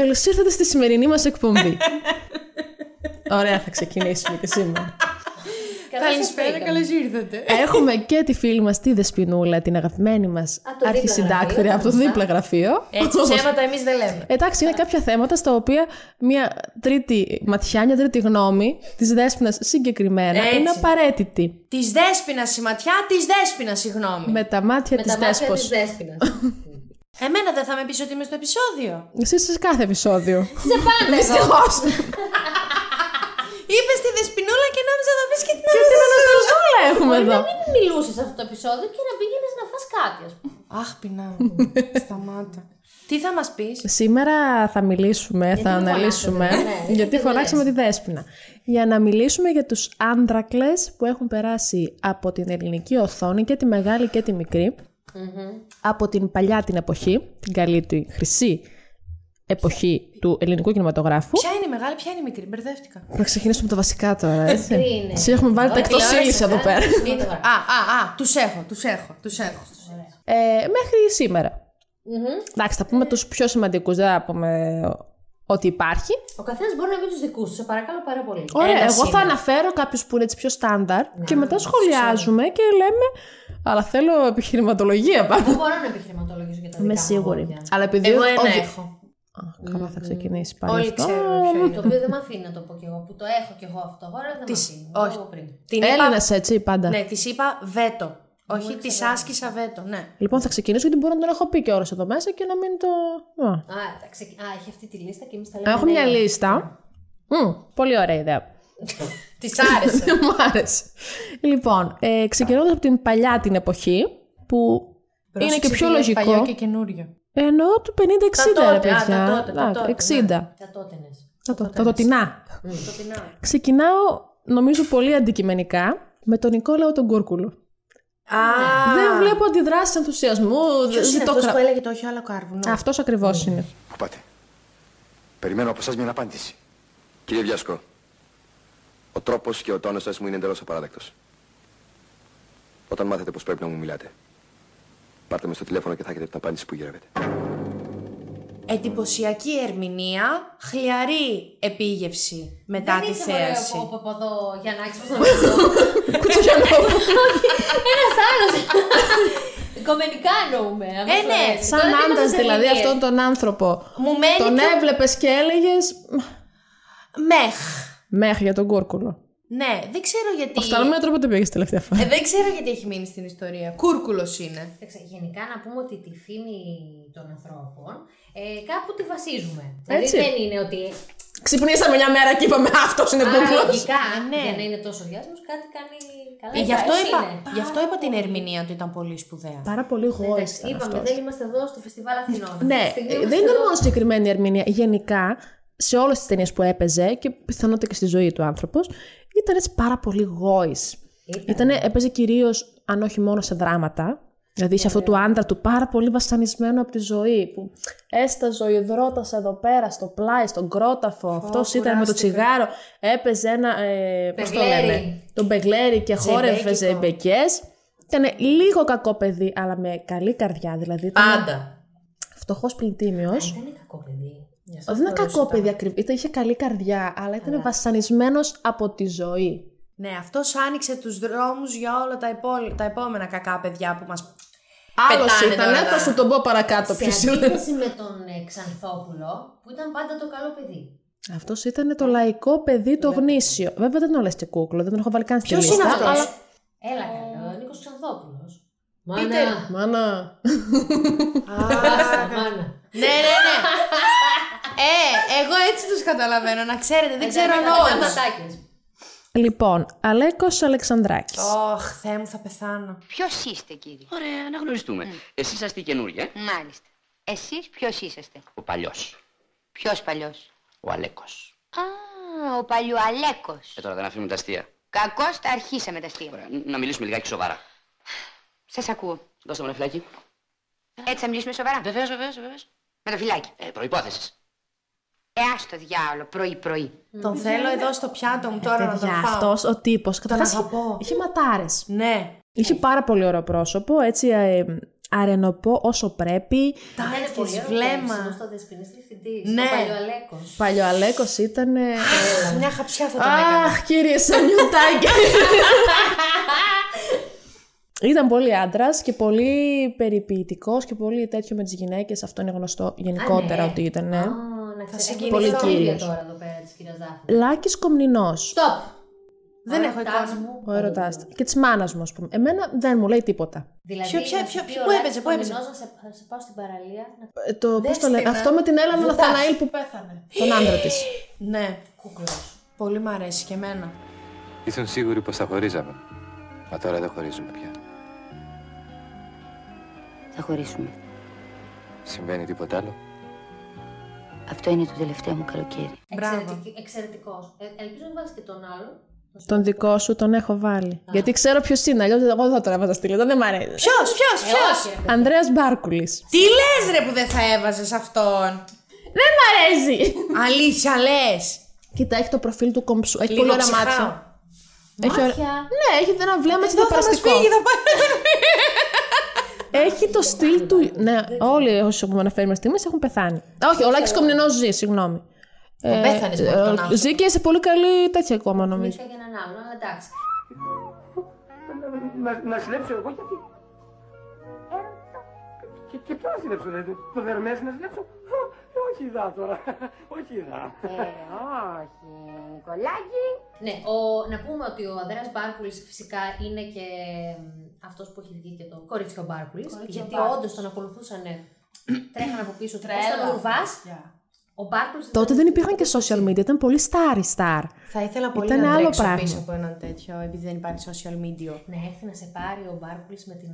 Καλώς ήρθατε στη σημερινή μας εκπομπή. Ωραία, θα ξεκινήσουμε και σήμερα. Καλησπέρα, καλώς ήρθατε. Έχουμε και τη φίλη μας τη Δεσπινούλα, την αγαπημένη μας το αρχισυντάκτρια δίπλα από το γραφείο, δίπλα γραφείο. Έτσι ψέματα εμείς δεν λέμε. Εντάξει, είναι κάποια θέματα στα οποία μια τρίτη ματιά, μια τρίτη γνώμη της Δέσποινα συγκεκριμένα Έτσι. είναι απαραίτητη. Της δέσπινα η ματιά, της δέσπινα η γνώμη. Με τα μάτια Με της τα Εμένα δεν θα με πεις ότι είμαι στο επεισόδιο. Εσύ σε κάθε επεισόδιο. Σε πάντα εγώ. Δυστυχώς. Είπες τη δεσπινούλα και νόμιζα να πεις και την Και την Αναστασούλα έχουμε Μπορεί να εδώ. μην μιλούσες σε αυτό το επεισόδιο και να πήγαινες να φας κάτι, ας πούμε. Αχ, πεινάω. Σταμάτα. Τι θα μας πεις; Σήμερα θα μιλήσουμε, θα με αναλύσουμε, φωνάξατε, ναι, γιατί γιατί φωνάξαμε τη δεν Δέσποινα. Για να μιλήσουμε για τους άντρακλες που έχουν περάσει από την ελληνική οθόνη και τη μεγάλη και τη μικρη από την παλιά την εποχή, την καλή του χρυσή εποχή του ελληνικού κινηματογράφου. Ποια είναι η μεγάλη, ποια είναι η μικρή. Μπερδεύτηκα. Να ξεκινήσουμε το βασικά τώρα, έτσι. Μικρή είναι; Εσύ έχουμε βάλει τα Όχι, εκτός τηλεόραση, ύλης εδώ ε. πέρα. Είναι τώρα. Α, α, α, τους έχω, τους έχω, τους έχω. Ε, μέχρι σήμερα. Εντάξει, θα πούμε τους πιο σημαντικούς, δεν θα πούμε ότι υπάρχει. Ο καθένας μπορεί να πει τους δικούς του. Σε παρακαλώ πάρα πολύ. Ωραία, Ένα εγώ θα είναι. αναφέρω κάποιους που είναι έτσι πιο στάνταρ και μετά σχολιάζουμε και λέμε. Αλλά θέλω επιχειρηματολογία πάνω. Εγώ μπορώ να επιχειρηματολογήσω για τα δικά Είμαι μου σίγουρη. λόγια. Αλλά επειδή. Εγώ ένα όχι- έχω. Α, Καλά, θα ξεκινήσει πάλι. Όλοι αυτό. ξέρουμε ποιο είναι. Το οποίο δεν με αφήνει να το πω κι εγώ. Που το έχω κι εγώ αυτό. Τώρα δεν με Της- αφήνει. Το όχι. έχω πριν. Την είπα, Έλληνες έτσι, πάντα. ναι, της είπα βέτο. Όχι, της άσκησα βέτο, ναι. Λοιπόν, θα ξεκινήσω γιατί μπορεί να τον έχω πει και ώρες εδώ μέσα και να μην το. Α. Α, θα ξεκι- Α, έχει αυτή τη λίστα και εμείς τα λέμε. Έχω ναι, μια ναι. λίστα. Μμ, πολύ ωραία ιδέα. Της άρεσε. Μου άρεσε. Λοιπόν, ε, ξεκινώντας από την παλιά την εποχή, που είναι και Πρόσεξε πιο τι λες, Παλιό λογικό. και καινούριο. Εννοώ του 50-60 Τα ρε τότε, α, παιδιά. τα τότε, τα Εντάξει, τότε, 60. Τα τότενε. Τα το- Τα τοτινά. Το πεινάω. Ξεκινάω, νομίζω, πολύ αντικειμενικά με τον Νικόλαο τον Κούρκουλο. Α, Δεν βλέπω αντιδράσεις ενθουσιασμού. Ποιος δεν είναι το αυτός κρα- που έλεγε το όχι άλλο κάρβουνο. Αυτός ακριβώς είναι. Πού πάτε. Περιμένω από εσάς μια απάντηση. Κύριε Βιάσκο, ο τρόπος και ο τόνος σας μου είναι εντελώς απαράδεκτος. Όταν μάθετε πως πρέπει να μου μιλάτε, πάρτε με στο τηλέφωνο και θα έχετε την απάντηση που γυρεύετε. Εντυπωσιακή ερμηνεία, χλιαρή επίγευση μετά Δεν τη είσαι μωρέ θέαση. από από εδώ για να έχεις πώς να το πω. Κουτσογιανόπουλο. Ένας άλλος. Κομμενικά εννοούμε. άμα Ε, σου ναι, αρέσει. Σαν Τώρα τι άντρας είμαστε δηλαδή ερμηνείες. αυτόν τον άνθρωπο. Μου μένει Τον πιο- έβλεπες και έλεγες. Μεχ. Μέχρι για τον Κούρκουλο. Ναι, δεν ξέρω γιατί. Οφθαλμία τρόπο δεν πήγε τελευταία φορά. Ε, δεν ξέρω γιατί έχει μείνει στην ιστορία. Κούρκουλος είναι. Εντάξει, Γενικά να πούμε ότι τη φήμη των ανθρώπων ε, κάπου τη βασίζουμε. Δηλαδή Έτσι. δεν είναι ότι. Ξυπνήσαμε μια μέρα και είπαμε Αυτός είναι Άρα Κούρκουλος. λογικά ναι. για να είναι τόσο διάσημος κάτι κάνει καλά. Ε, γι' αυτό, έτσι είπα, είναι. γι' αυτό είπα την ερμηνεία του ήταν πολύ σπουδαία. Πάρα πολύ Εντάξει, γόης ήταν είπαμε, αυτός. δεν είμαστε εδώ στο φεστιβάλ Αθηνών. Ναι, Αυτή τη στιγμή ε, είμαστε δεν ήταν εδώ. μόνο συγκεκριμένη ερμηνεία. Γενικά, σε όλες τις ταινίες που έπαιζε και πιθανότητα και στη ζωή του άνθρωπος, ήταν έτσι πάρα πολύ γόη. Ήτανε, έπαιζε κυρίως, αν όχι μόνο σε δράματα. Δηλαδή σε αυτό του άντρα του πάρα πολύ βασανισμένο από τη ζωή. Που έσταζε ο υδρότας εδώ πέρα, στο πλάι, στον κρόταφο. Αυτός ήταν με το κουράστηκα. τσιγάρο. Έπαιζε ένα. Ε, Πώς το Μπεγλέρι. λένε. Τον μπεγλέρι και χόρευε Ζεμπέκικο. μπεκέ. Ήταν λίγο κακό παιδί, αλλά με καλή καρδιά. Δηλαδή ήταν Πάντα. φτωχός πλυντήμιο. Δεν είναι κακό παιδί. Γι' αυτό Δεν ήταν θεωρούσα κακό τα- παιδί ακριβώ. Είχε καλή καρδιά, αλλά ήταν βασανισμένος από τη ζωή. Ναι, αυτός άνοιξε τους δρόμους για όλα τα, υπόλοι- τα επόμενα κακά παιδιά που μας. Άλλος Πετάνε ήταν, τώρα θα τα- σου τον πω παρακάτω Σε ποιος είναι. αντίθεση με τον ε, Ξανθόπουλο, που ήταν πάντα το καλό παιδί. Αυτός ήταν το λαϊκό παιδί το γνήσιο. Βέβαια δεν το λες και κούκλο, δεν τον έχω βάλει καν στη Ποιος λίστα. είναι αυτός; αλλά- Έλα καλά, ο Νίκος Ξανθόπουλος. Πείτε- Μάνα, Μάνα. μπάστα, μάνα. ναι, ναι, ναι. ε, εγώ έτσι τους καταλαβαίνω, να ξέρετε, δεν ξέρω με τα νόημα. ματάκια. Λοιπόν, Αλέκος Αλεξανδράκης. Ωχ, Θεέ μου, θα πεθάνω. Ποιος είστε, κύριε; Ωραία, να γνωριστούμε. Εσύ είσαστε η καινούργια, ε; Μάλιστα. Εσείς ποιος είσαστε; ο παλιός. Ποιος παλιός; Ο Αλέκος. Α, ο παλιοαλέκος. Ε, τώρα δεν αφήνουμε τα αστεία. Κακώς τα αρχίσαμε τα αστεία. Ωραία, να μιλήσουμε λιγάκι σοβαρά. Σας ακούω. Δώστε μου ένα φυλάκι. Έτσι θα μιλήσουμε σοβαρά. Βεβαίως, βεβαίως, βεβαίως. Με το φυλάκι. Ε, προπόθεση. Ε, ας το διάολο, πρωί-πρωί. Τον θέλω εδώ στο πιάτο μου τώρα να τον Παιδιά, φάω. αυτός ο τύπος. αγαπώ. είχε ματάρες. Ναι. Είχε πάρα πολύ ωραίο πρόσωπο, έτσι ε, αρενοπό όσο πρέπει. Ήταν έχεις πολύ ωραίο βλέμμα. βλέμμα. Στο Δεσποινής Διευθυντής. Ναι. Ναι. Ο Παλιοαλέκος. Παλιοαλέκος ήταν. ε, Μια χαψιά θα τον έκανα. Αχ, κύριε Σανιωτάκη. Ήταν πολύ άντρας και πολύ περιποιητικός και πολύ τέτοιο με τις γυναίκες. Αυτό είναι γνωστό γενικότερα Α, ναι. ότι ήταν. Ναι. Α, να ξέρεις. συγκινηθώ. Πολύ Πολύ κύριος. τώρα εδώ πέρα της κυρίας Δάφνης. Λάκης Κομνηνός. Stop! Δεν Ο έχω ερωτάς εικόνα. μου. Ο ερωτάς Και της μάνας μου, ας πούμε. Εμένα δεν μου λέει τίποτα. Δηλαδή, Ποιο- ποια- να σου ποιο- πει ποιο- ο πού Λάκης έπαιζε, πού έπαιζε; Κομνηνός να σε, να σε πάω στην παραλία. Να... Ε, το, πώς το την, λένε, α. αυτό με την Έλενα Βουτάς. Ναθαναήλ που πέθανε. Τον άντρα της. Ναι, Κούκλος. πολύ μ' αρέσει και εμένα. Ήσουν σίγουροι πως θα χωρίζαμε. Μα τώρα δεν χωρίζουμε πια. Θα χωρίσουμε. Συμβαίνει τίποτα άλλο; Αυτό είναι το τελευταίο μου καλοκαίρι. Μπράβο. Εξαιρετικ- Εξαιρετικός. Ε, ελπίζω να βάλεις και τον άλλον. Τον δικό σου τον έχω βάλει. Γιατί ξέρω ποιος είναι, αλλιώς εγώ δεν θα τον έβαζα στη λίστα. Δεν μ' αρέσει. Ποιος, ποιος, Ε, ποιος; όχι, ρε. Ανδρέας Μπάρκουλης. Τι λες, ρε, που δεν θα έβαζες αυτόν; Δεν μ' αρέσει! Αλήθεια, λες. Κοίτα, έχει το προφίλ του κομψού. Έχει Λίγο πολύ ωραία ψυχρά. μάτια. Έχει ωραία- Μάτια. Ναι, έχει ένα βλέμμα έτσι Εδώ θα μας διαπραστικό. φύγει, θα πάει. Έχει το στυλ του. Ναι, όλοι όσοι που με αναφέρουμε στιγμή έχουν πεθάνει. Όχι, ο Λάκης Κομνηνός ζει, συγγνώμη. Ε, πέθανες με αυτόν τον άνθρωπο. Ζει και σε πολύ καλή τέτοια ακόμα νομίζω. Μίλησα για έναν άλλον, αλλά εντάξει. Να, να συλλέψω εγώ γιατί; Και, και ποιο να συλλέψω, δηλαδή, το Δερμές να συλλέψω; Α, Όχι δα τώρα, όχι δα. όχι, Νικολάκη. Ναι, ο, να πούμε ότι ο Ανδρέας Μπάρκουλης φυσικά είναι και μ, αυτός που έχει βγει και το κορίτσιο Μπάρκουλης. γιατί όντως τον ακολουθούσαν, τρέχαν από πίσω του. Πώς ήταν ουρβάς. Ο Μπάρκουλης Τότε ήταν- δεν υπήρχαν και social media, ήταν πολύ starry star. Θα ήθελα πολύ Ήταν να άλλο τρέξω πράγμα. πίσω από έναν τέτοιο, επειδή δεν υπάρχει social media. Να έρθει να σε πάρει ο Μπάρκουλης με την.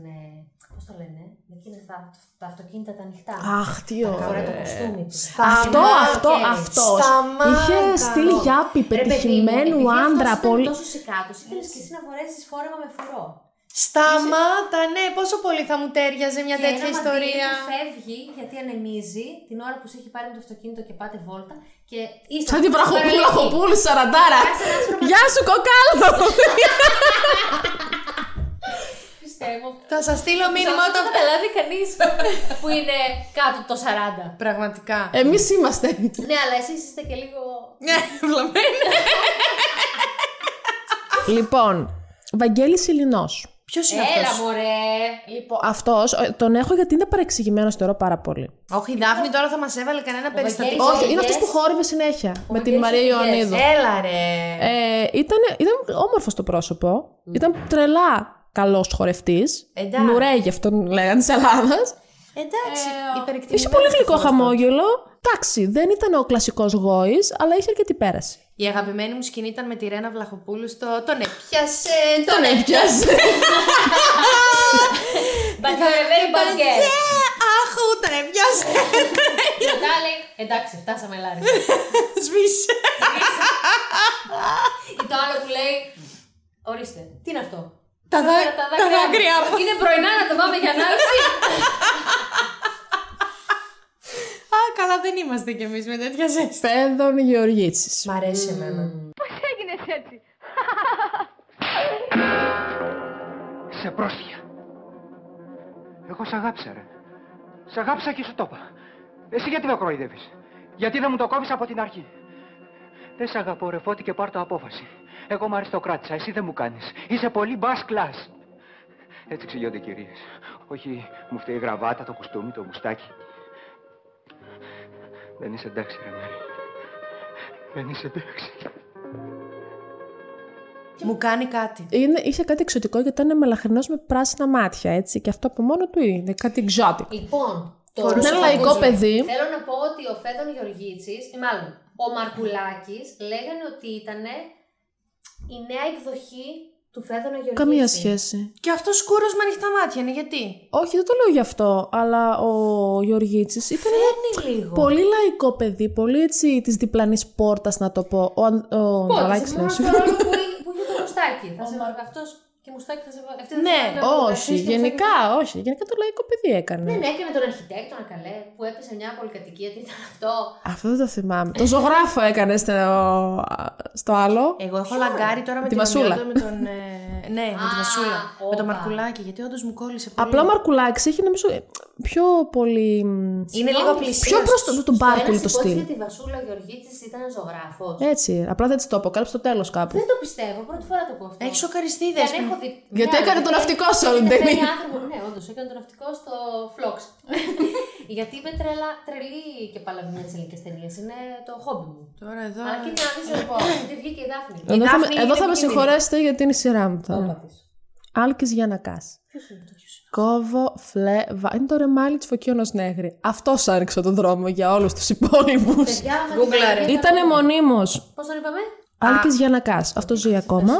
Ε, Πώς το λένε, με εκείνα τα, τα αυτοκίνητα τα ανοιχτά. Αχ, τι Να φοράει το ωραία. κοστούμι τους. Αυτό, Σταμάτα, αυτό, χέρι. αυτό. Σταμάτα. Είχε στυλ γιάπη, Ρε παιδί μου, πετυχημένου επειδή άντρα. αυτός ήταν Πολύ... τόσο σικάτος, ήθελες και εσύ να φορέσεις φόρεμα με φουρό. Σταμάτα, ναι, πόσο πολύ θα μου τέριαζε μια Και τέτοια ένα ιστορία. μαντίλι που φεύγει γιατί ανεμίζει την ώρα που σε έχει πάρει με το αυτοκίνητο και πάτε βόλτα και είστε Σαν την παραλιακή. βραχοπούλη σαραντάρα. Κάτσε ένα άσπρο Γεια σου, κοκάλο! Πιστεύω. Θα σας στείλω μήνυμα Δεν όταν. θα καταλάβει κανείς που είναι κάτω από το 40. Πραγματικά. Εμείς είμαστε. Ναι, αλλά εσείς είστε και λίγο. Ναι, βλαμμένη. λοιπόν, Βαγγέλης Ιλινός. Ποιος είναι Έλα, αυτός; μωρέ. Λοιπόν, αυτός ε, τον έχω γιατί είναι παρεξηγημένος θεωρώ πάρα πολύ. Όχι, η Δάφνη τώρα θα μας έβαλε κανένα περιστατικό. Βαγγέλης- Όχι, είναι Yes. αυτός που χόρευε συνέχεια με την Βαγγέλης Μαρία Ιλινιές. Ιωαννίδου. Έλα ρε. Ε, ήταν, ήταν όμορφο το πρόσωπο. Ήταν τρελά καλός χορευτής. Εντάξει. Νουρέγεφ τον λέγανε της Ελλάδας. Εντάξει, Ε, υπερεκτιμημένος Είχε πολύ γλυκό αυτός. χαμόγελο. Εντάξει, δεν ήταν ο κλασικός γόης, αλλά είχε αρκετή πέραση. Η αγαπημένη μου σκηνή ήταν με τη Ρένα Βλαχοπούλου στο Τον έπιασε, Τον έπιασε. But you're a very bad girl. Αχού, τον έπιασε. Και μετά λέει, εντάξει, φτάσαμε Λάρι. Σβήσε. Ή το άλλο που λέει, ορίστε, τι είναι αυτό; Τα δά- Φέρα τα δάκρυα μου. Είναι πρωινά να τα πάμε για ανάλυση. Α, καλά δεν είμαστε κι εμείς με τέτοια ζέστη. Πέδων Γεωργίτσης. Μ' αρέσει εμένα. Σε πρόσφυγα. Εγώ σ' αγάπησα, ρε. Σ' αγάπησα και σου το είπα. Εσύ γιατί με κοροϊδεύεις; Γιατί δεν μου το κόβεις από την αρχή; Δεν σ' αγαπώ, ρε Φώτη, και πάρ' το απόφαση. Εγώ μ' αριστοκράτησα, εσύ δεν μου κάνεις. Είσαι πολύ μπας κλάς. Έτσι ξυλιώνται οι κυρίες. Όχι, μου φταίει η γραβάτα, το κουστούμι, το μουστάκι. Δεν είσαι εντάξει, ρε Μέρη. Δεν είσαι εντάξει. Μου κάνει κάτι. Είναι, είχε κάτι εξωτικό γιατί ήταν μελαχρινός με πράσινα μάτια, έτσι. Και αυτό από μόνο του είναι κάτι exotic. Λοιπόν, το Φορούσε Ρούσο λαϊκό Παπούζο. παιδί. Θέλω να πω ότι ο Φέδων Γεωργίτσης, ή μάλλον ο Μαρκουλάκης, λέγανε ότι ήταν η νέα εκδοχή του Φέδωνα Γεωργίτση. Καμία σχέση. Και αυτός σκούρος με ανοιχτά μάτια είναι, γιατί; Όχι, δεν το λέω γι' αυτό, αλλά ο Γεωργίτσης ήταν ένα Φέρνει λίγο. πολύ λαϊκό παιδί, πολύ έτσι της διπλανής πόρτας, να το πω. Ο, Αν- ο Πότε, Μαλάκης, σε λέω, μόνο στο συγγνώμη. ρόλο που, είχε- που είχε το μουστάκι. Θα σε βάλω αυτός και μουστάκι θα σε βάλω. Αυτή δεν Ναι, θα σε βάλω. Όχι, Αυτής και γενικά, μουστάκι. όχι. Γενικά το λαϊκό παιδί έκανε. Ναι, ναι, έκανε τον αρχιτέκτονα καλέ που έπεσε μια πολυκατοικία. Τι ήταν αυτό; Αυτό δεν το θυμάμαι. το ζωγράφο έκανε στο, στο άλλο. Εγώ έχω λαγκάρει τώρα με Τη την Βασούλα. ομοιότητα με τον. ε, Ναι, με τη Βασούλα. όπα. Με το Μαρκουλάκι, γιατί όντως μου κόλλησε πολύ. Απλά ο Μαρκουλάκης έχει νομίζω ε, πιο πολύ. μ, Είναι λίγο πλησίος. Πιο προς το, τον Μπάρκουλ το Ένα στυλ. για τη Βασούλα Γεωργίτση ήταν ζωγράφος. Έτσι. Απλά δεν της το αποκάλυψε στο τέλος κάπου. Δεν το πιστεύω, πρώτη φορά το πω αυτό. Έχει σοκαριστεί, Δεν δέσποινα. έχω δει. Γιατί Ναι, έκανε αλλά το ναυτικό σε όλη την είναι ταινία. τρελή άνθρωπο. Ναι, όντως έκανε το ναυτικό στο Φλόξ. Γιατί είμαι τρελά, τρελή και παλαβή τι ελληνικές ταινίες. Είναι το χόμπι μου. Τώρα εδώ. Αλλά κοίτα να δει λοιπόν. Γιατί βγήκε η Δάφνη. Εδώ, θα, με- Δάφνη εδώ είναι θα με επικίνδυνη. συγχωρέσετε γιατί είναι η σειρά μου. τώρα. Άλκης Γιανακάς. Κόβο, φλε, βα... Είναι το ρεμάλι της Φωκίωνο Νέγρη. Αυτός άνοιξε τον δρόμο για όλους τους υπόλοιπους. Παιδιά, μας Γκούγκλαρε. την Ήτανε μονίμως. Πώς τον είπαμε; Άλκης Γιανακάς. Αυτό ζει ακόμα.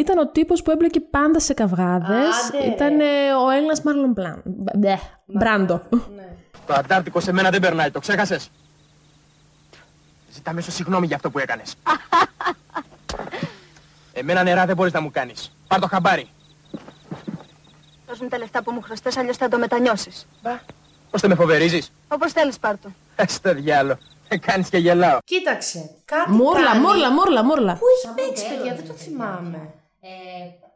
Ε, ήταν ο τύπος που έμπλεκε πάντα σε καυγάδες. Άντε, ρε. Ήταν ε, ο Έλληνας Μάρλον Μπλαν. Μπε, Μπράντο. Το Αντάρτικο σε μένα δεν περνάει, το ξέχασες; Ζητάμε ίσως συγγνώμη για αυτό που έκανες. Εμένα νερά δεν μπορείς να μου κάνεις. Πάρ' το χαμπάρι. Δώσ' μου τα λεφτά που μου χρωστάς, αλλιώς θα το μετανιώσεις. Πώς δεν με φοβερίζεις; Όπως θέλεις πάρ' το. Ε, Στο διάλο. Ε, Κάνεις και γελάω. Κοίταξε. Κάτι Μούρλα, κάνει. μούρλα, μούρλα, μούρλα. Πού έχεις παίξει, μοντέλο παιδιά, είναι, δεν το παιδιά. θυμάμαι. Ε,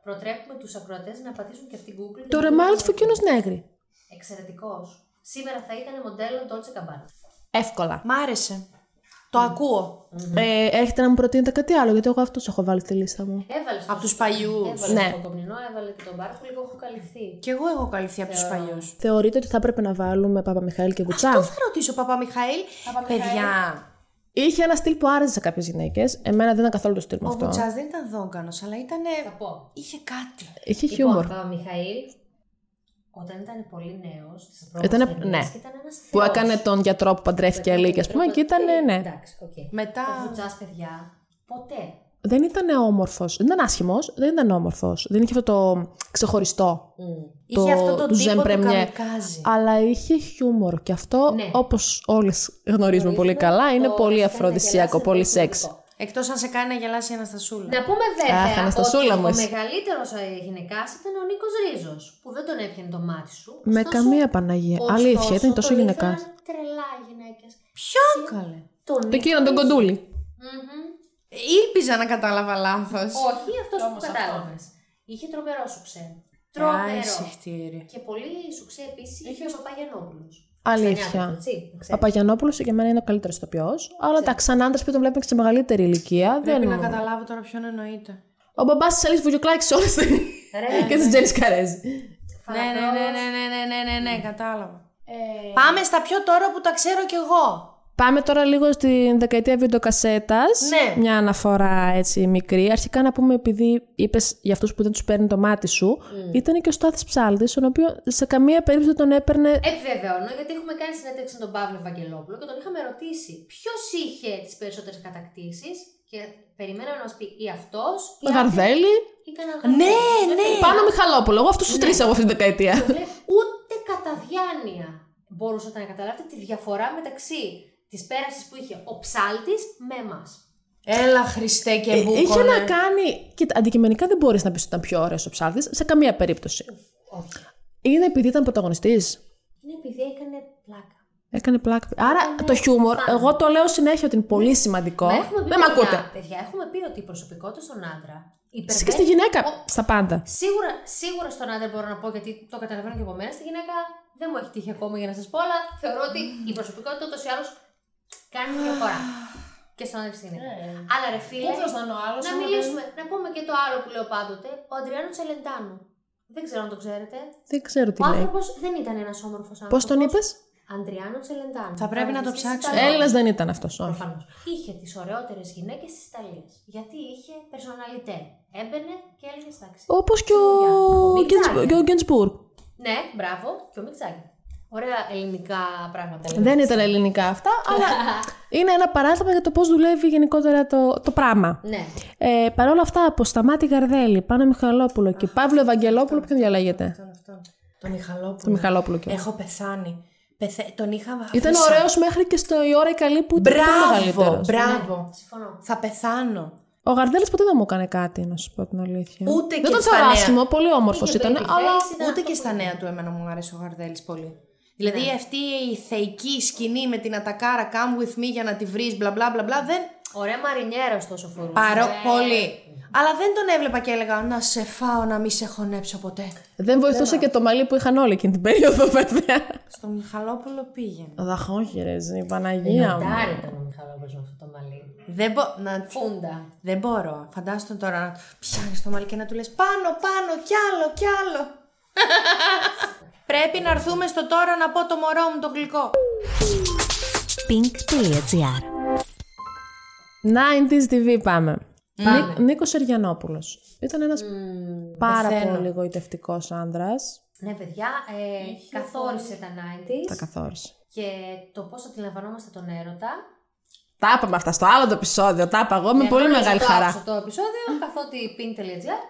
προτρέπουμε τους ακροατές να πατήσουν και αυτήν Google. Το ρεμάλι τη Φωκίωνο Νέγρη. Εξαιρετικός. Σήμερα θα ήταν μοντέλο Dolce Gabbana. Εύκολα. Μ' άρεσε. Το ακούω. Ε, έχετε να μου προτείνετε κάτι άλλο, γιατί εγώ αυτός έχω βάλει στη λίστα μου. Έβαλες Απ' τους παλιούς. Έβαλες Ναι. τον Κομνηνό, έβαλε και τον Μπάρκο, λίγο έχω καλυφθεί. Κι εγώ έχω καλυφθεί από τους παλιούς. Θεωρείτε ότι θα έπρεπε να βάλουμε Παπα-Μιχαήλ και Βουτσά. Αυτό θα ρωτήσω, Παπα Μιχαήλ. Παιδιά, Είχε ένα στυλ που άρεσε σε κάποιες γυναίκες. Εμένα δεν ήταν καθόλου το στυλ μου ο αυτό. Βουτσά δεν ήταν δόγκανος, αλλά ήταν. Θα πω. είχε κάτι. Είχε Λοιπόν, χιούμορ. ο Μιχαήλ, όταν ήταν πολύ νέος, στις Ήτανε- πρώτε ναι. ήταν ένας Που θεός. έκανε τον γιατρό που παντρεύτηκε Που έκανε αλήκη, ας πούμε, τον και ήταν. γιατρό. Ναι. Εντάξει, οκ. Μετά. Ο Βουτσά, παιδιά, ποτέ. Δεν ήταν όμορφος. Δεν ήταν άσχημος, δεν ήταν όμορφος. Δεν είχε αυτό το ξεχωριστό. Είχε αυτό το του τύπο Ζεν του Πρεμιέ. καμικάζι. Αλλά είχε χιούμορ. Και αυτό, Ναι. όπως όλες γνωρίζουμε πολύ καλά, είναι Το πολύ να αφροδισιακό, γελάσει πολύ είναι σεξ. σημαντικό. Εκτός αν σε κάνει να γελάσει η Αναστασούλα. Να πούμε βέβαια Αχ, Αναστασούλα ότι μου ο εσύ. μεγαλύτερος γυναικάς ήταν ο Νίκος Ρίζος, που δεν τον έπιανε το μάτι σου. Με Ωστόσο- καμία Παναγία. ωστόσο, Αλήθεια, ήταν τόσο τον γυναικά. ήθελαν Τρελά οι γυναίκες. Ποιο καλέ. Τον Το εκείνο τον κοντούλι. Ήλπιζα να κατάλαβα λάθος. Όχι, αυτός που κατάλαβες. Είχε τρομερό σουξέ. Τρομερό. Και πολύ σουξέ επίσης είχε ο Παπαγιανόπουλος. Αλήθεια. Ο Παπαγιανόπουλος για μένα είναι ο καλύτερος ηθοποιός. Αλλά τα ξανά άντρε που τον βλέπουμε και σε μεγαλύτερη ηλικία. Πρέπει δεν... να καταλάβω τώρα ποιον εννοείται. Ο μπαμπάς της Αλής Βουγιουκλάκης όλες τις. Και ναι. της Τζέννη Καρέζη. Ναι, ναι, ναι, ναι, ναι, ναι, ναι, ναι, κατάλαβα. Ε, Πάμε στα πιο τώρα που τα ξέρω κι εγώ. Πάμε τώρα λίγο στην δεκαετία βιντεοκασέτας. Ναι. Μια αναφορά έτσι μικρή. Αρχικά να πούμε, επειδή είπες για αυτούς που δεν τους παίρνει το μάτι σου, ήταν και ο Στάθης Ψάλτης, τον οποίο σε καμία περίπτωση δεν τον έπαιρνε. Επιβεβαιώνω, γιατί έχουμε κάνει συνέντευξη με τον Παύλο Ευαγγελόπουλο και τον είχαμε ρωτήσει ποιος είχε τις περισσότερες κατακτήσεις; Και περιμέναμε να μας πει ή αυτός ή Γαρδέλη. ή κανένα Ναι, ναι. Πάνω Μιχαλόπουλο. Εγώ αυτούς τους τρεις έχω αυτή την δεκαετία. Ούτε κατά διάνοια μπορούσατε να καταλάβετε τη διαφορά μεταξύ της πέρασης που είχε ο ψάλτης με εμάς. Έλα Χριστέ και Ε, μπούκονε. Είχε να κάνει. Κοίτα, αντικειμενικά δεν μπορείς να πεις ότι ήταν πιο ωραίος ο ψάλτης σε καμία περίπτωση. Όχι. Είναι επειδή ήταν πρωταγωνιστής. Είναι επειδή έκανε πλάκα. Έκανε πλάκα. Άρα το χιούμορ, εγώ το λέω συνέχεια ότι είναι πολύ σημαντικό. Μα έχουμε πει, Δεν με παιδιά, ακούτε. Παιδιά, έχουμε πει ότι η προσωπικότητα στον άντρα. Εσύ υπερβαίνει- και στη γυναίκα. Ο- Στα πάντα. Σίγουρα, σίγουρα στον άντρα μπορώ να πω γιατί το καταλαβαίνω και από μένα. Στη γυναίκα δεν μου έχει τύχει ακόμα για να σας πω, αλλά θεωρώ ότι η προσωπικότητα ούτως ή άλλως κάνει τη διαφορά. Και στον άντρα και στη γυναίκα. Αλλά ρε φίλε, Πού να είναι ο άλλος, να άμα μιλήσουμε, να πούμε και το άλλο που λέω πάντοτε, ο Αντριάνο Τσελεντάνου. Δεν ξέρω αν το ξέρετε. Δεν ξέρω τι Ο λέει. άνθρωπος δεν ήταν ένας όμορφος άνθρωπος. Πώς τον είπες, Αντριάνο Τσελεντάνου. Θα πρέπει να το Τραγουδιστής ψάξω. Ιταλός. Έλληνας δεν ήταν αυτός. Όχι. Προφανώς. Είχε τις ωραιότερες γυναίκες της Ιταλίας. Γιατί είχε περσοναλιτέ. Έμπαινε και έλεγε εντάξει. Όπως και ο, Μικ Γκεντς- Τζάγκερ. και ο Γκεντσμπουργκ. Ναι, μπράβο. Και ο Μιξάκη. Ωραία ελληνικά πράγματα. Δεν ήταν ελληνικά αυτά, αλλά είναι ένα παράδειγμα για το πώς δουλεύει γενικότερα το, το πράγμα. Ναι. Ε, Παρ' όλα αυτά, από Σταμάτη Γαρδέλη, Πάνο Μιχαλόπουλο και Παύλο Ευαγγελόπουλο, ποιον διαλέγετε; Αυτόν, αυτόν. Το Μιχαλόπουλο. Το Μιχαλόπουλο και εγώ. Έχω πεθάνει. Πεθα... Τον είχα Ήταν αφήσει. ωραίος μέχρι και στο η ώρα η καλή που ήταν πιο Μπράβο, μεγαλύτερος. μπράβο. Συμφωνώ. Θα πεθάνω. Ο Γαρδέλης ποτέ δεν μου έκανε κάτι, να σου πω την αλήθεια. Ούτε δεν και τον στα θεωρώ νέα. άσχημο, πολύ όμορφος Είχε ήταν. baby Αλλά face, ήταν Ούτε αυτό και που στα ήταν. νέα του εμένα μου άρεσε ο Γαρδέλης πολύ. Δηλαδή αυτή η θεϊκή σκηνή με την ατακάρα come with me για να τη βρεις μπλα μπλα μπλα μπλα δεν... Ωραία μαρινιέρα ωστόσο φορούσε. Παρό... Ε, Πολύ. Αλλά δεν τον έβλεπα και έλεγα να σε φάω να μη σε χωνέψω ποτέ. Δεν βοηθούσε και το μαλλί που είχαν όλοι εκείνη την περίοδο, βέβαια. Στο Μιχαλόπουλο πήγαινε. Δαχόχειρες, η Παναγία μου. Ντάρι ήταν ο Μιχαλόπουλος με αυτό το μαλλί. Δεν, μπο... να... Φούντα. δεν μπορώ. Φαντάσου τώρα να πιάνεις το μαλλί και να του λες πάνω, πάνω, κι άλλο, κι άλλο. Πρέπει να έρθουμε στο τώρα να πω το μωρό μου το γλυκό. pink.gr 90s TV πάμε. Νί- Νίκος Σεργιανόπουλος. Ήταν ένας πάρα πεθαίνω. πολύ γοητευτικός άνδρας. Ναι, παιδιά, ε, καθόρισε τα 90s Τα καθόρισε. και το πώς αντιλαμβανόμαστε τον έρωτα. Τα είπαμε αυτά στο άλλο το επεισόδιο. Τα είπα εγώ με Ε, πολύ γνώριζα μεγάλη το χαρά. άκουσα το επεισόδιο, καθότι pin.gr.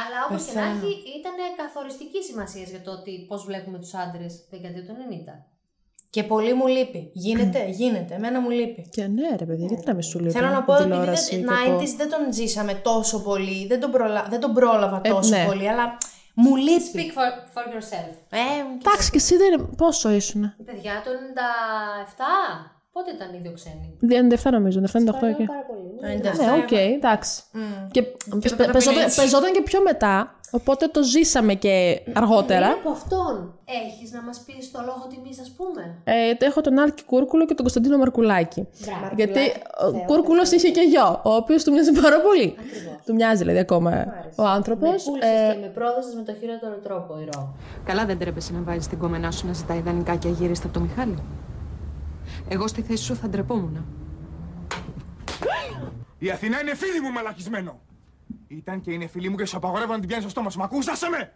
Αλλά όπως και να Πεθαίνω. έχει, ήταν καθοριστική σημασία για το ότι πώς βλέπουμε τους άντρες δεκαετία του 90. Και πολύ μου λείπει. Γίνεται, γίνεται. Εμένα μου λείπει. Και ναι, ρε παιδί, γιατί να μην σου λείπει. Θέλω να πω, η επειδή τηλεόραση δεν, και το- 90s δεν τον ζήσαμε τόσο πολύ, δεν τον, προλα... δεν τον πρόλαβα Ε, τόσο ναι. πολύ, αλλά μου λείπει. Speak for, for yourself. Ε, Εντάξει, και εσύ δεν. Πόσο ήσουν; Παιδιά, το 97, πότε ήταν ήδη ο ξένοι; 97 νομίζω, 98 και. Πάρα πολύ. Ναι, οκ, εντάξει. Και πε- μετά παιζόταν, πενήντα. παιζόταν και πιο μετά, οπότε το ζήσαμε και αργότερα. Από αυτόν έχεις να μας πεις το λόγο τιμής, ας πούμε. Ε, έχω τον Άλκη Κούρκουλο και τον Κωνσταντίνο Μαρκουλάκη. Μπράβο. Γιατί ο Κούρκουλος είχε και γιο, ο οποίος του μοιάζει πάρα πολύ. Του μοιάζει δηλαδή ακόμα ο άνθρωπος. Με πούλησες και με πρόδωσες με το χειρότερο τρόπο, Ηρώ. Καλά δεν ντρέπεσαι να βάζεις την κόμενά σου να ζητάει δανεικά και αγύριστα από το Μιχάλη. Εγώ στη θέση σου θα ντρεπόμουν. Η Αθηνά είναι φίλη μου, μαλακισμένο. Ήταν και είναι φίλη μου και σου απαγορεύω να την πιάνεις στο στόμα σου. Μ' ακούς, άσε με!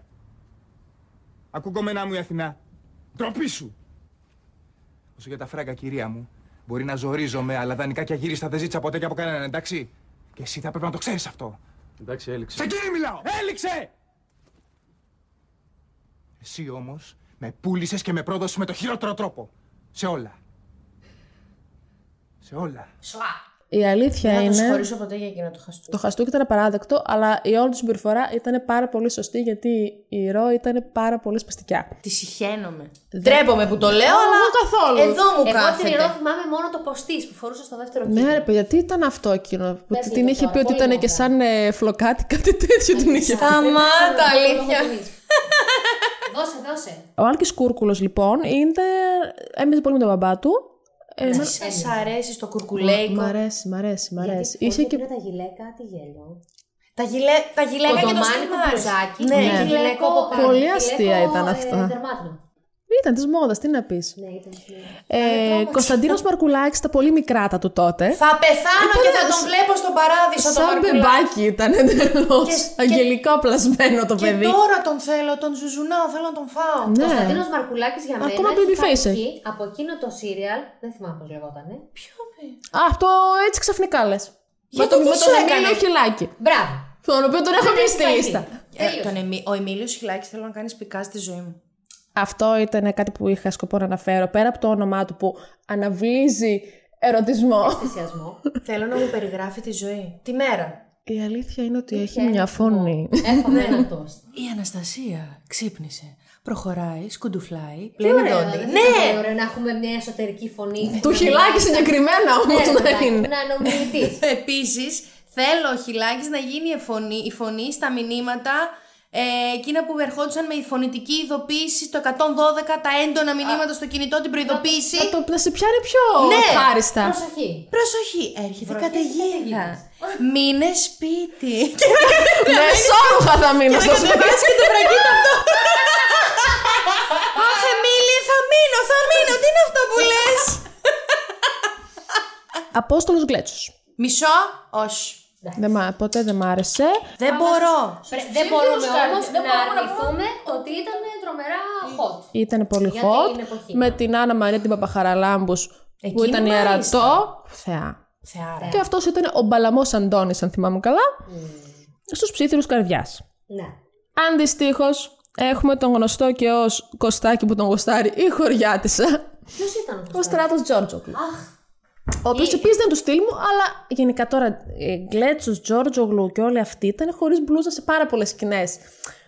Ακού κομμενά μου η Αθηνά. Ντροπή σου! Όσο για τα φράγκα, κυρία μου, μπορεί να ζορίζομαι, αλλά δανεικά και αγύριστα δεν ζήτησα ποτέ και από κανέναν, εντάξει; Και εσύ θα πρέπει να το ξέρεις αυτό. Εντάξει, έληξε. Σε εκείνη μιλάω! Έληξε! Εσύ όμως με πούλησες και με πρόδωσες με το χειρότερο τρόπο. Σε όλα. Σε όλα. Η αλήθεια δεν θα το είναι. συγχωρήσω ποτέ για εκείνο το χαστούκι. Το χαστούκι ήταν απαράδεκτο, αλλά η όλη του συμπεριφορά ήταν πάρα πολύ σωστή γιατί η Ρο ήταν πάρα πολύ σπαστικιά. Τη συχαίνομαι. Ντρέπομαι που το λέω, αλλά εγώ καθόλου. εδώ μου Εγώ την κάθεται. ηρώ θυμάμαι μόνο το ποστής που φορούσε στο δεύτερο κύκλο. Ναι, ρε παιδιά, τι ήταν αυτό εκείνο που Πες την λίγο είχε τώρα, πει ότι πολύ ήταν και ωραία. σαν ε, φλοκάτι, κάτι τέτοιο την είχε πει. Σταμάτα, αλήθεια. δώσε, δώσε. Ο Άλκης Κούρκουλος λοιπόν είναι. έμεινε πολύ με τον μπαμπά του. Ε, εμένα- Σας αρέσει το κουρκουλέικο. Μ' αρέσει, μ' αρέσει, μ' αρέσει. Γιατί Είχε και. πήρε τα γυλαίκα, τι γέλιο. Τα, γυλέ... τα γυλαίκα και το Κοντομάνικο στυλ μπλουζάκι. Ναι, με γυλαίκο γυλαίκο από πάνω. Πολύ Γυλαίκο, αστεία ήταν ε, αυτά. δερμάτινο. Ήταν της μόδας, τι να πεις. Ναι, ήταν σημείο. Ε, Κωνσταντίνος Μαρκουλάκης, τα πολύ μικρά τα του τότε. Θα πεθάνω και θα τον βλέπω στον παράδεισο το Σαν Μαρκουλάκη. μπεμπάκι ήταν εντελώς. Και- Αγγελικά πλασμένο το Και παιδί. τώρα τον θέλω, τον ζουζουνάω, θέλω να τον φάω. Ναι. Κωνσταντίνος Μαρκουλάκης για μένα. Ακόμα έχει baby face φανεί από εκείνο το σύριαλ. Δεν θυμάμαι πώς λεγόταν. Ποιο Α, αυτό έτσι ξαφνικά λες. Με Γιατί το, τι με σου τον έκανε; Εμίλιο Χιλάκη. Μπράβο. Τον οποίο τον έχω πει στη έχει λίστα. φαγεί. Ε, τον Εμί... Ο Εμίλιος Χιλάκης θέλω να κάνει πικά στη ζωή μου. Αυτό ήταν κάτι που είχα σκοπό να αναφέρω. Πέρα από το όνομά του που αναβλύζει ερωτισμό. Θυσιασμό. θέλω να μου περιγράφει τη ζωή. Τη μέρα. Η αλήθεια είναι ότι έχει μια φωνή. Έχουμε ένα τόστ. Η Αναστασία ξύπνησε. Προχωράει, σκουντουφλάει, Τι πλένει ωραίο, ντόντι. δεν Ναι! είναι ωραίο να έχουμε μια εσωτερική φωνή. Του χιλάκι συγκεκριμένα όμως Ναι, να παιδάκι, είναι. Να είναι ομιλητής. Επίσης, θέλω ο Χιλάκης να γίνει η φωνή, η φωνή στα μηνύματα ε, εκείνα που ερχόντουσαν με η φωνητική ειδοποίηση στο 112, τα έντονα μηνύματα στο κινητό, την προειδοποίηση. Να, το, να σε πιάνει πιο Ναι. ευχάριστα. Προσοχή. Προσοχή, έρχεται Βροχές καταιγίδα. Μείνε σπίτι. Με σόρουχα θα μείνω στο σπίτι. και το βρακίτα αυτό. Αχ, Εμίλη, θα μείνω, θα μείνω. Τι είναι αυτό που λες; Απόστολος Γκλέτσο. Μισό, όχι. Ποτέ δεν μ' άρεσε. Δεν μπορώ. Πρέ- Δεν μπορούμε όμως να αρνηθούμε ότι ήταν τρομερά hot. Ήταν πολύ Γιατί hot. είναι εποχή. Με την Άννα Μαρία την Παπαχαραλάμπους που Εκείνη ήταν μάλιστα. ιερατό. Θεά. Θεάρα. Και αυτός ήταν ο Μπαλαμός Αντώνης, αν θυμάμαι καλά. Στους ψήθυρους καρδιάς. Ναι. Αντιστοίχω, έχουμε τον γνωστό και ως Κωστάκι που τον γοστάρει η χωριάτισσα. Ποιος ήταν αυτό. Ο Στράτος Τζόρτζογλου. Ο οποίος επίσης δεν είναι του στυλ μου, αλλά γενικά τώρα Γκλέτσο, Τζόρτζογλου και όλοι αυτοί ήταν χωρίς μπλούζα σε πάρα πολλές σκηνές.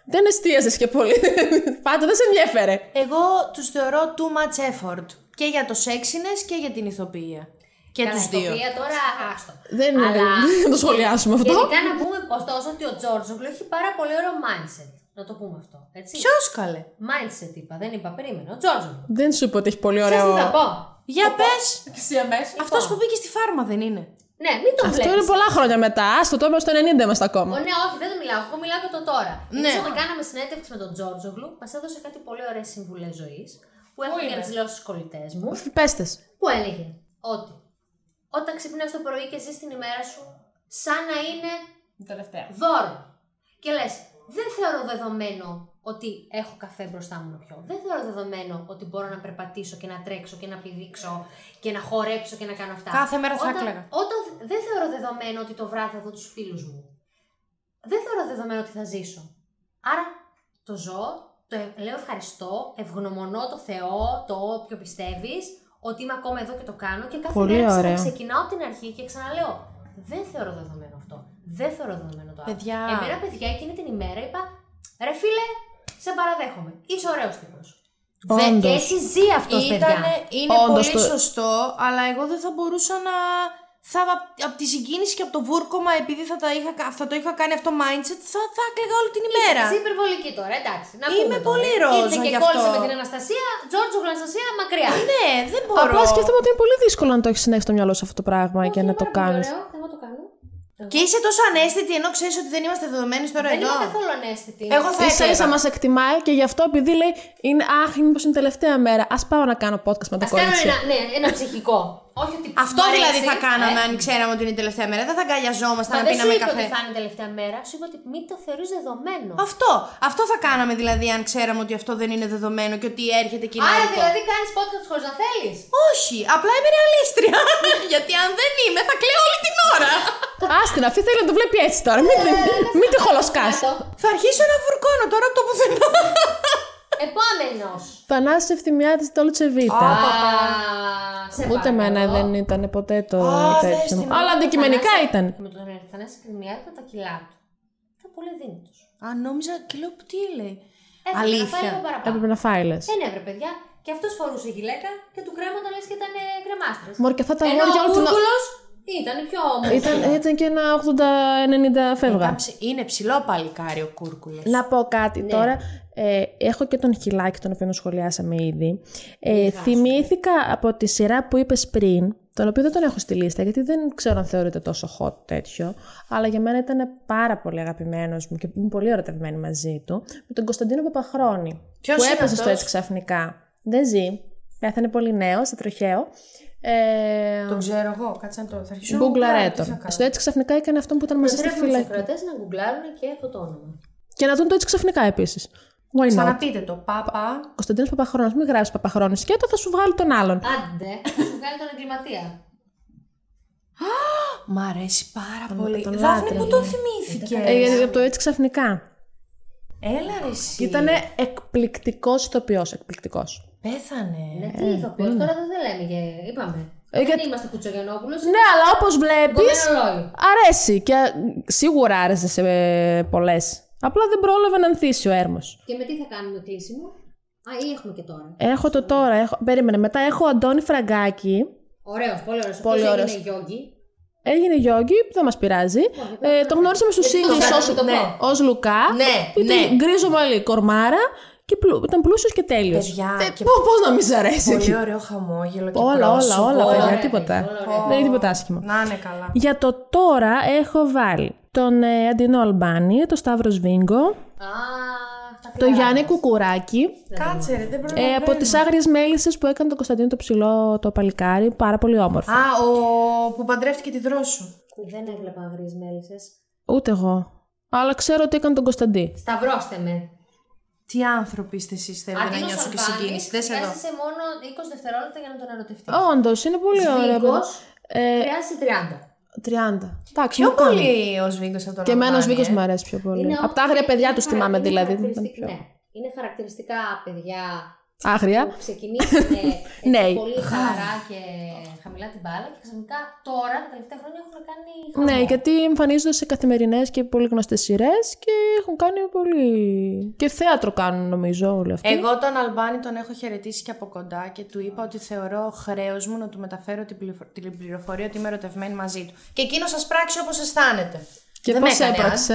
Δεν εστίαζες και πολύ. Πάντα δεν σε ενδιαφέρε. Εγώ τους θεωρώ too much effort. Και για το sexiness και για την ηθοποιία. Και Καλά, τους δύο. ηθοποιία τώρα, άστο. Δεν είναι- δεν το σχολιάσουμε αυτό. Γενικά να πούμε ωστόσο ότι ο Τζόρτζογλου έχει πάρα πολύ ωραίο mindset. Να το πούμε αυτό. Έτσι. Ποιος καλέ; Mindset είπα, δεν είπα, περίμενε. Ο Τζόρτζογλου. Δεν σου είπα ότι έχει πολύ Ξέρεις ωραίο. τι θα πω; Για πες. Λοιπόν. Αυτός που μπήκε στη φάρμα δεν είναι. Ναι, μην το Αυτό βλέπεις. είναι πολλά χρόνια μετά. Άστο το στο 90 είμαστε ακόμα. Ο, ναι, όχι, δεν το μιλάω. Εγώ μιλάω για το τώρα. Ναι. Ναι. Όταν κάναμε συνέντευξη με τον Τζόρτζογλου, μας έδωσε κάτι πολύ ωραίες συμβουλές ζωής που έχω για να τις λέω στους κολλητές μου. Πέστες. Που έλεγε ότι όταν ξυπνάς το πρωί και ζεις την ημέρα σου, σαν να είναι δώρο. Και λες, δεν θεωρώ δεδομένο ότι έχω καφέ μπροστά μου να πιω. Δεν θεωρώ δεδομένο ότι μπορώ να περπατήσω και να τρέξω και να πηδήξω και να χορέψω και να κάνω αυτά. Κάθε μέρα θα όταν, έκλαιγα. Όταν δεν θεωρώ δεδομένο ότι το βράδυ θα δω τους φίλους μου. Δεν θεωρώ δεδομένο ότι θα ζήσω. Άρα το ζω, το ε- λέω ευχαριστώ, ευγνωμονώ το Θεό, το όποιο πιστεύεις, ότι είμαι ακόμα εδώ και το κάνω και κάθε Πολύ μέρα ωραίο. ξεκινάω από την αρχή και ξαναλέω. Δεν θεωρώ δεδομένο αυτό. Δεν θεωρώ δεδομένο το άλλο. Παιδιά. Εμένα, παιδιά, εκείνη την ημέρα είπα, ρε φίλε, σε παραδέχομαι. Είσαι ωραίος τύπος. Και Όντως. έτσι ζει αυτός, παιδιά. Ήτανε, είναι Όντως πολύ το- σωστό, αλλά εγώ δεν θα μπορούσα να. Θα, από τη συγκίνηση και από το βούρκομα, επειδή θα, τα είχα, κα- θα το είχα κάνει αυτό mindset, θα, θα έκλαιγα όλη την ημέρα. Είσαι υπερβολική τώρα, εντάξει. Να Είμαι πούμε τώρα. πολύ ρόζα Ήρθε και γι' αυτό. κόλλησε με την Αναστασία, Τζόρτζο Αναστασία, μακριά. Ναι, δεν μπορώ. Απλά σκέφτομαι ότι είναι πολύ δύσκολο να το έχεις συνέχεια στο μυαλό σου αυτό το πράγμα και να το κάνεις. Εγώ το κάνω. Και είσαι τόσο ανέστητη ενώ ξέρεις ότι δεν είμαστε δεδομένοι τώρα Δεν εδώ. είμαι καθόλου ανέστητη. Εγώ θα Ίσα ίσα έκλαιγα. μας εκτιμάει και γι' αυτό επειδή λέει είναι Αχ, μήπω είναι τελευταία μέρα. Α πάω να κάνω podcast με το Ας κάνω κορίτσι. ένα, ναι, ένα ψυχικό. Όχι ότι Αυτό μ' αρέσει, δηλαδή θα κάναμε ε. αν ξέραμε ότι είναι η τελευταία μέρα. Δεν θα αγκαλιαζόμασταν Μα να δεν σου πίναμε είπα καφέ. ότι θα είναι η τελευταία μέρα, σου είπα ότι μην το θεωρείς δεδομένο. Αυτό. Αυτό θα κάναμε δηλαδή αν ξέραμε ότι αυτό δεν είναι δεδομένο και ότι έρχεται και είναι Άρα αληθό. δηλαδή κάνεις podcast χωρίς να θέλεις. Όχι, απλά είμαι ρεαλίστρια. Γιατί αν δεν είμαι, θα κλαίω όλη την ώρα. Άστιν, αυτή θέλει να το βλέπει έτσι τώρα. Μην, μην τη χολοσκάσει. θα αρχίσω να βουρκώνω τώρα από το πουθενά. Επόμενος. Θανάσης Ευθυμιάδης Dolce Vita. σε Ούτε παρακαλώ. εμένα δεν ήταν ποτέ το Α, τέτοιο. δες την Αλλά αντικειμενικά Θανάση- ήταν. Με τον Θανάση Κρυμιάδη με τα κιλά του. Ήταν πολύ δύνατος. Α, νόμιζα και λέω τι λέει. Έπρεπε να φάει Αλήθεια. λίγο παραπάνω. Έπρεπε να φάει λες. Δεν έπρεπε, παιδιά. Και αυτός φορούσε γυλαίκα και του κρέματα λες και ήταν ε, κρεμάστρες. Μωρέ, και αυτά τα Ενώ αγόρια ο όλη την- Κούρκουλος ήταν πιο όμορφος. Ήταν, ήταν και ένα 80-90 φεύγα. Ήταν ψ- Είναι ψηλό παλικάρι ο Κούρκουλο. Να πω κάτι τώρα. Ε, έχω και τον Χιλάκη, τον οποίο σχολιάσαμε ήδη. Ε, θυμήθηκα από τη σειρά που είπες πριν, τον οποίο δεν τον έχω στη λίστα, γιατί δεν ξέρω αν θεωρείται τόσο hot τέτοιο, αλλά για μένα ήταν πάρα πολύ αγαπημένος μου και ήμουν πολύ ερωτευμένη μαζί του, με τον Κωνσταντίνο Παπαχρόνη. Ποιος που είναι έπεσε στο αυτός; έτσι ξαφνικά. Δεν ζει. Πέθανε πολύ νέος, σε τροχαίο. Ε, Τον ξέρω εγώ, κάτσε να το. Θα αρχίσω να Γκουγκλαρέ γκουγκλάρω, τι τον. θα κάνω. Στο έτσι ξαφνικά έκανε αυτό που ήταν μαζί στη Επιτρέπουμε στους φυλακή. ακροατές να γκουγκλάρουν και αυτό το όνομα. Και να δουν το έτσι ξαφνικά επίσης. Why not? Ξαναπείτε το. Πάπα. Κωνσταντίνος Παπαχρόνο, μην γράψεις Παπαχρόνο σκέτο, θα σου βγάλει τον άλλον. Άντε, θα σου βγάλει τον εγκληματία. Μ' αρέσει πάρα πολύ. τον Δάφνη, λάτρευα. που τον θυμήθηκε; Ε, γιατί από το έτσι ξαφνικά. Έλα ρε εσύ. Ήταν εκπληκτικός ηθοποιός. Εκπληκτικός. Πέθανε. Ναι, τι ηθοποιός, τώρα δεν θα λέμε και είπαμε. Ε, δεν γιατί- είμαστε κουτσογενόπουλος. Ναι, αλλά όπως βλέπεις. Κομμένο λόγιο. Αρέσει και σίγουρα άρεσε σε πολλές. Απλά δεν πρόλαβε να ανθίσει ο έρμος. Και με τι θα κάνουμε κλείσιμο; Α, ή έχουμε και τώρα. Έχω το τώρα. Έχω... Περίμενε. Μετά έχω Αντώνη Φραγκάκη. Ωραίος, πολύ ωραίος. Πολύ Πολύ ωραίος. ωραίος. Είναι γιόγκι. Έγινε γιόγκι, δεν μας πειράζει. Ε, το γνώρισαμε στου Γιατί το Ήλιου ξέρω, το πω. ως Λουκά. Ναι, Ήταν ναι. γκρίζο μαλλί, κορμάρα και πλου... ήταν πλούσιος και τέλειος. Παιδιά, και Πώ να μην σ' αρέσει εκεί. Πολύ ωραίο χαμόγελο και Όλα, όλα, πρόσωπο. όλα, παιδιά, ωραία, τίποτα. όλα ωραία. Δεν είναι τίποτα άσχημο. Να είναι καλά. Για το τώρα έχω βάλει τον ε, Αντινό Αλμπάνη, τον Σταύρος Σβίγκο, Α, τα τον φιλαράκια. Γιάννη Κουκουράκη, Κάτσε ρε, δεν προλαβαίνω. ε, από τις Άγριες Μέλισσες που έκανε τον Κωνσταντίνο το ψηλό το παλικάρι. Πάρα πολύ όμορφο. Α, ο που παντρεύτηκε τη δρόσου. Δεν έβλεπα αγρίες μέλισσες. Ούτε εγώ. Αλλά ξέρω ότι έκανε τον Κωνσταντί. Σταυρώστε με. Τι άνθρωποι είστε εσείς θέλετε να Αντίνος νιώσω και Αλβάνης συγκίνηση. Δες εδώ. χρειάζεσαι μόνο 20 δευτερόλεπτα για να τον ερωτευτείς. Όντως, είναι πολύ ωραίο. Σβίγκος Ε, χρειάζεσαι 30. 30. Εντάξει, Πιο μου κάνει. πολύ ο Σβίγκος από τον Και εμένα ο Αλμπάνη, Σβίγκος ε. μου αρέσει πιο πολύ. Είναι Από τα όμως- άγρια παιδιά είναι τους θυμάμαι χαρα- είναι δηλαδή. δεν χαρακτηριστικ- ήταν πιο- Ναι, είναι χαρακτηριστικά παιδιά Άγρια. που ξεκινήσανε έτσι, Ναι. πολύ χαλαρά και χαμηλά την μπάλα και ξαφνικά τώρα τα τελευταία χρόνια έχουν κάνει χαμό. Ναι, γιατί εμφανίζονται σε καθημερινές και πολύ γνωστές σειρές και έχουν κάνει πολύ. και θέατρο κάνουν νομίζω όλοι αυτοί. Εγώ τον Αλμπάνη τον έχω χαιρετήσει και από κοντά και του είπα ότι θεωρώ χρέος μου να του μεταφέρω την, πληρο- την πληροφορία ότι είμαι ερωτευμένη μαζί του. Και εκείνος σας πράξει όπως αισθάνεται. Και Δεν πώς με έκανε, έπραξε;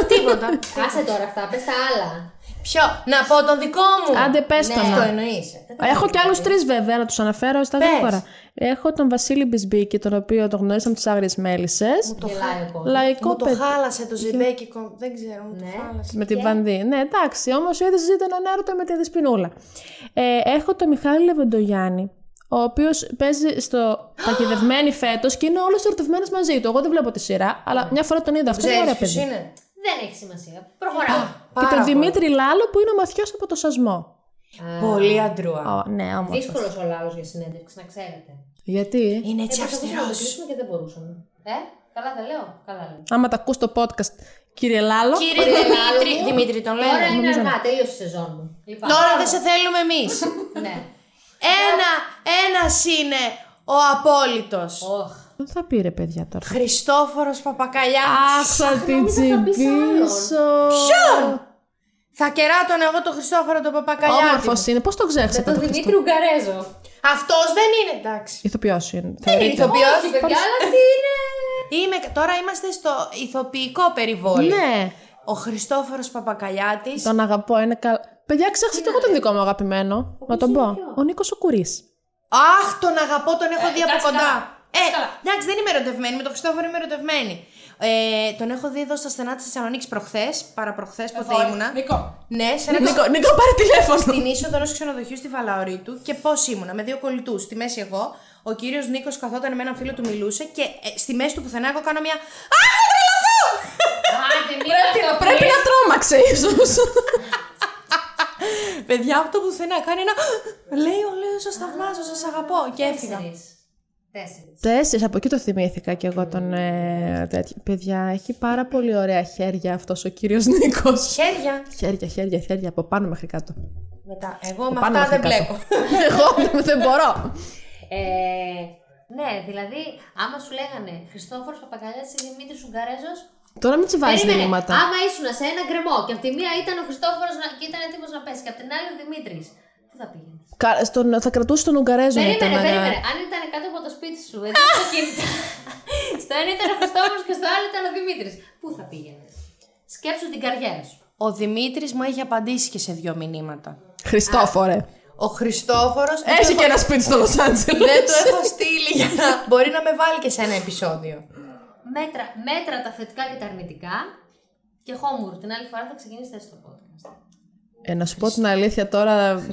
α. Τίποτα. Άσε τώρα αυτά, πες τα άλλα. Ποιο, να πω τον δικό μου. Άντε, πες ναι, το το να. εννοείς. Δεν το Έχω ξέρω. και άλλους τρεις βέβαια, να τους αναφέρω στα Πες. γρήγορα. Έχω τον Βασίλη Μπισμπίκη, τον οποίο τον γνωρίσαμε από τις Άγριες Μέλισσες. Γελάει ο κόσμος. Λαϊκό Μου το παιδί. χάλασε το ζεμπέκικο. Δεν ξέρω, μου το Ναι. χάλασε. Με την Βανδί. Ναι, εντάξει, όμως είδε ζήτα έναν έρωτα με τη Δεσπινούλα. Ε, έχω τον Μιχάλη Λεβεντογιάννη, ο οποίος παίζει στο Παγιδευμένη φέτος και είναι όλος ερωτευμένος μαζί του. Εγώ δεν βλέπω τη σειρά, αλλά μια φορά τον είδα. Αυτό είναι Ξέρεις ωραίο ποιος παιδί. είναι; Δεν έχει σημασία. Προχωράω. Και τον Δημήτρη Λάλο που είναι ο μαθιός από το σασμό. Πολύ αντρούα. Ω, ναι, όμως. Δύσκολος ο Λάλος για συνέντευξη, να ξέρετε. Γιατί; Είναι Ε, έτσι προσπαθούσαμε να το αυστηρός. κλείσουμε και δεν μπορούσαμε. Ε, καλά δεν λέω. Καλά λέω. Άμα τα ακούς το podcast, κύριε Λάλο. Κύριε Δημήτρη, Δημήτρη τον Τώρα λένε. είναι αργά, τελείωσε η σεζόν μου. Λοιπόν, Τώρα δεν σε θέλουμε εμείς. Ναι. Ένα, ένας είναι ο απόλυτος. Οχ. Δεν θα πει ρε παιδιά τώρα. Χριστόφορος Αχ, Παπακαλιάτης. θα την τσιμπήσω. Ποιον; Θα κεράτων εγώ τον Χριστόφορο τον Παπακαλιάτη. Όμορφος είναι. Πώς το Με ξέχασα τον το Δημήτρη Ουγγαρέζο. Αυτός δεν είναι, εντάξει. Ηθοποιός είναι. Δεν είναι θεωρείται. ηθοποιός. Όχι, παιδιά, αλλά αυτή είναι; Είμαι, τώρα είμαστε στο ηθοποιικό περιβόλι. Ναι, Ο Χριστόφορος Παπακαλιάτης. τον αγαπώ. Είναι καλά. Παιδιά, ξέχασα και εγώ τον δικό μου αγαπημένο. Να τον πω. Ο Νίκος ο Κουρί. Αχ, τον αγαπώ, τον έχω δει από εντάξει, κοντά. καλά. Ε, Καλά. εντάξει, δεν είμαι ερωτευμένη. Με τον Χριστόφορο είμαι ερωτευμένη. Ε, τον έχω δει εδώ στα στενά της Θεσσαλονίκης προχθές, παραπροχθές, ποτέ ήμουνα. Νίκο. Ναι, σε ένα Νίκο, Νίκο, πάρε τηλέφωνο. Στην είσοδο ενός ξενοδοχείου στη Βαλαωρή του και πώς ήμουνα, με δύο κολλητούς. Στη μέση εγώ, ο κύριος Νίκος καθόταν με έναν φίλο του μιλούσε και ε, στη μέση του πουθενά εγώ κάνω μια. Α, θα τρελαθώ! Άντε, μην αυτό Πρέπει να τρόμαξε, ίσως. Παιδιά από το πουθενά κάνει ένα. Λέει ο Λέος, σας θαυμάζω, σας αγαπώ. Και έφυγα. Τέσσερις. Τέσσερις. Τέσσερις, από εκεί το θυμήθηκα και εγώ τον. Ε, τέτοιο. Παιδιά, έχει πάρα πολύ ωραία χέρια αυτός ο κύριος Νίκος. Χέρια. Χέρια, χέρια, χέρια, από πάνω μέχρι κάτω. Μετά. Εγώ με πάνω αυτά μέχρι δεν κάτω. μπλέκω. Εγώ δεν μπορώ. Ε, ναι, δηλαδή, άμα σου λέγανε Χριστόφορος Παπακαλιάτη ή Δημήτρη Ουγγαρέζος. Τώρα μην τσιβάζεις Περίμενε, διλήμματα. άμα ήσουν σε ένα γκρεμό και από τη μία ήταν ο Χριστόφορος και ήταν έτοιμος να πέσει και από την άλλη ο Δημήτρης. Πού θα πήγαινες; Κα- στον, θα κρατούσε τον Ουγγαρέζο με Περίμενε, τον, ε, περίμενε. Αν ήταν κάτω από το σπίτι σου, έτσι το κινητά. στο ένα ήταν ο Χριστόφορος και στο άλλο ήταν ο Δημήτρης. Πού θα πήγαινες; Σκέψου την καριέρα σου. Ο Δημήτρης μου έχει απαντήσει και σε δύο μηνύματα. Χριστόφορε. Ο Χριστόφορος. Έχει και ένα σπίτι στο Λος Άντζελες. Δεν το έχω στείλει για να μπορεί να με βάλει και σε ένα επεισόδιο. Μέτρα, μέτρα τα θετικά και τα αρνητικά. Και χόμουρ, την άλλη φορά θα ξεκινήσετε στο podcast. Ε, να σου πω την αλήθεια τώρα.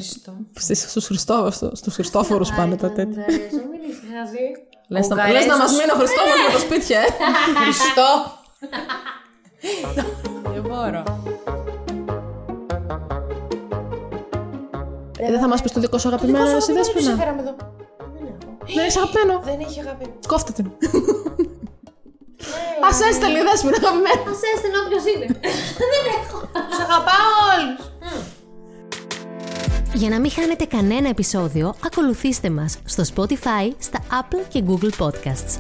Στις, στους, Χριστό, στο- στους Χριστόφορους πάνε τα τέτοια. Ουγγαρέζο, μην ησυχάζει. Λες, να, Ουγγαρέζος- λες να μας μείνει ο Χριστόφορος με το σπίτι, ε. Χριστό. Δεν μπορώ. Ε, δεν θα μας πεις το δικό σου αγαπημένο, εσύ δεν Δέσποινα. φέραμε εδώ. Δεν έχεις αγαπημένο. Δεν έχει αγάπη. Κόφτε την. Ας έστελνε η Δέσποινα αγαπημένο. Α έστειλε όποιος είναι. Δεν έχω. Τους αγαπάω όλους. Για να μην χάνετε κανένα επεισόδιο, ακολουθήστε μας στο Spotify, στα Apple και Google Podcasts.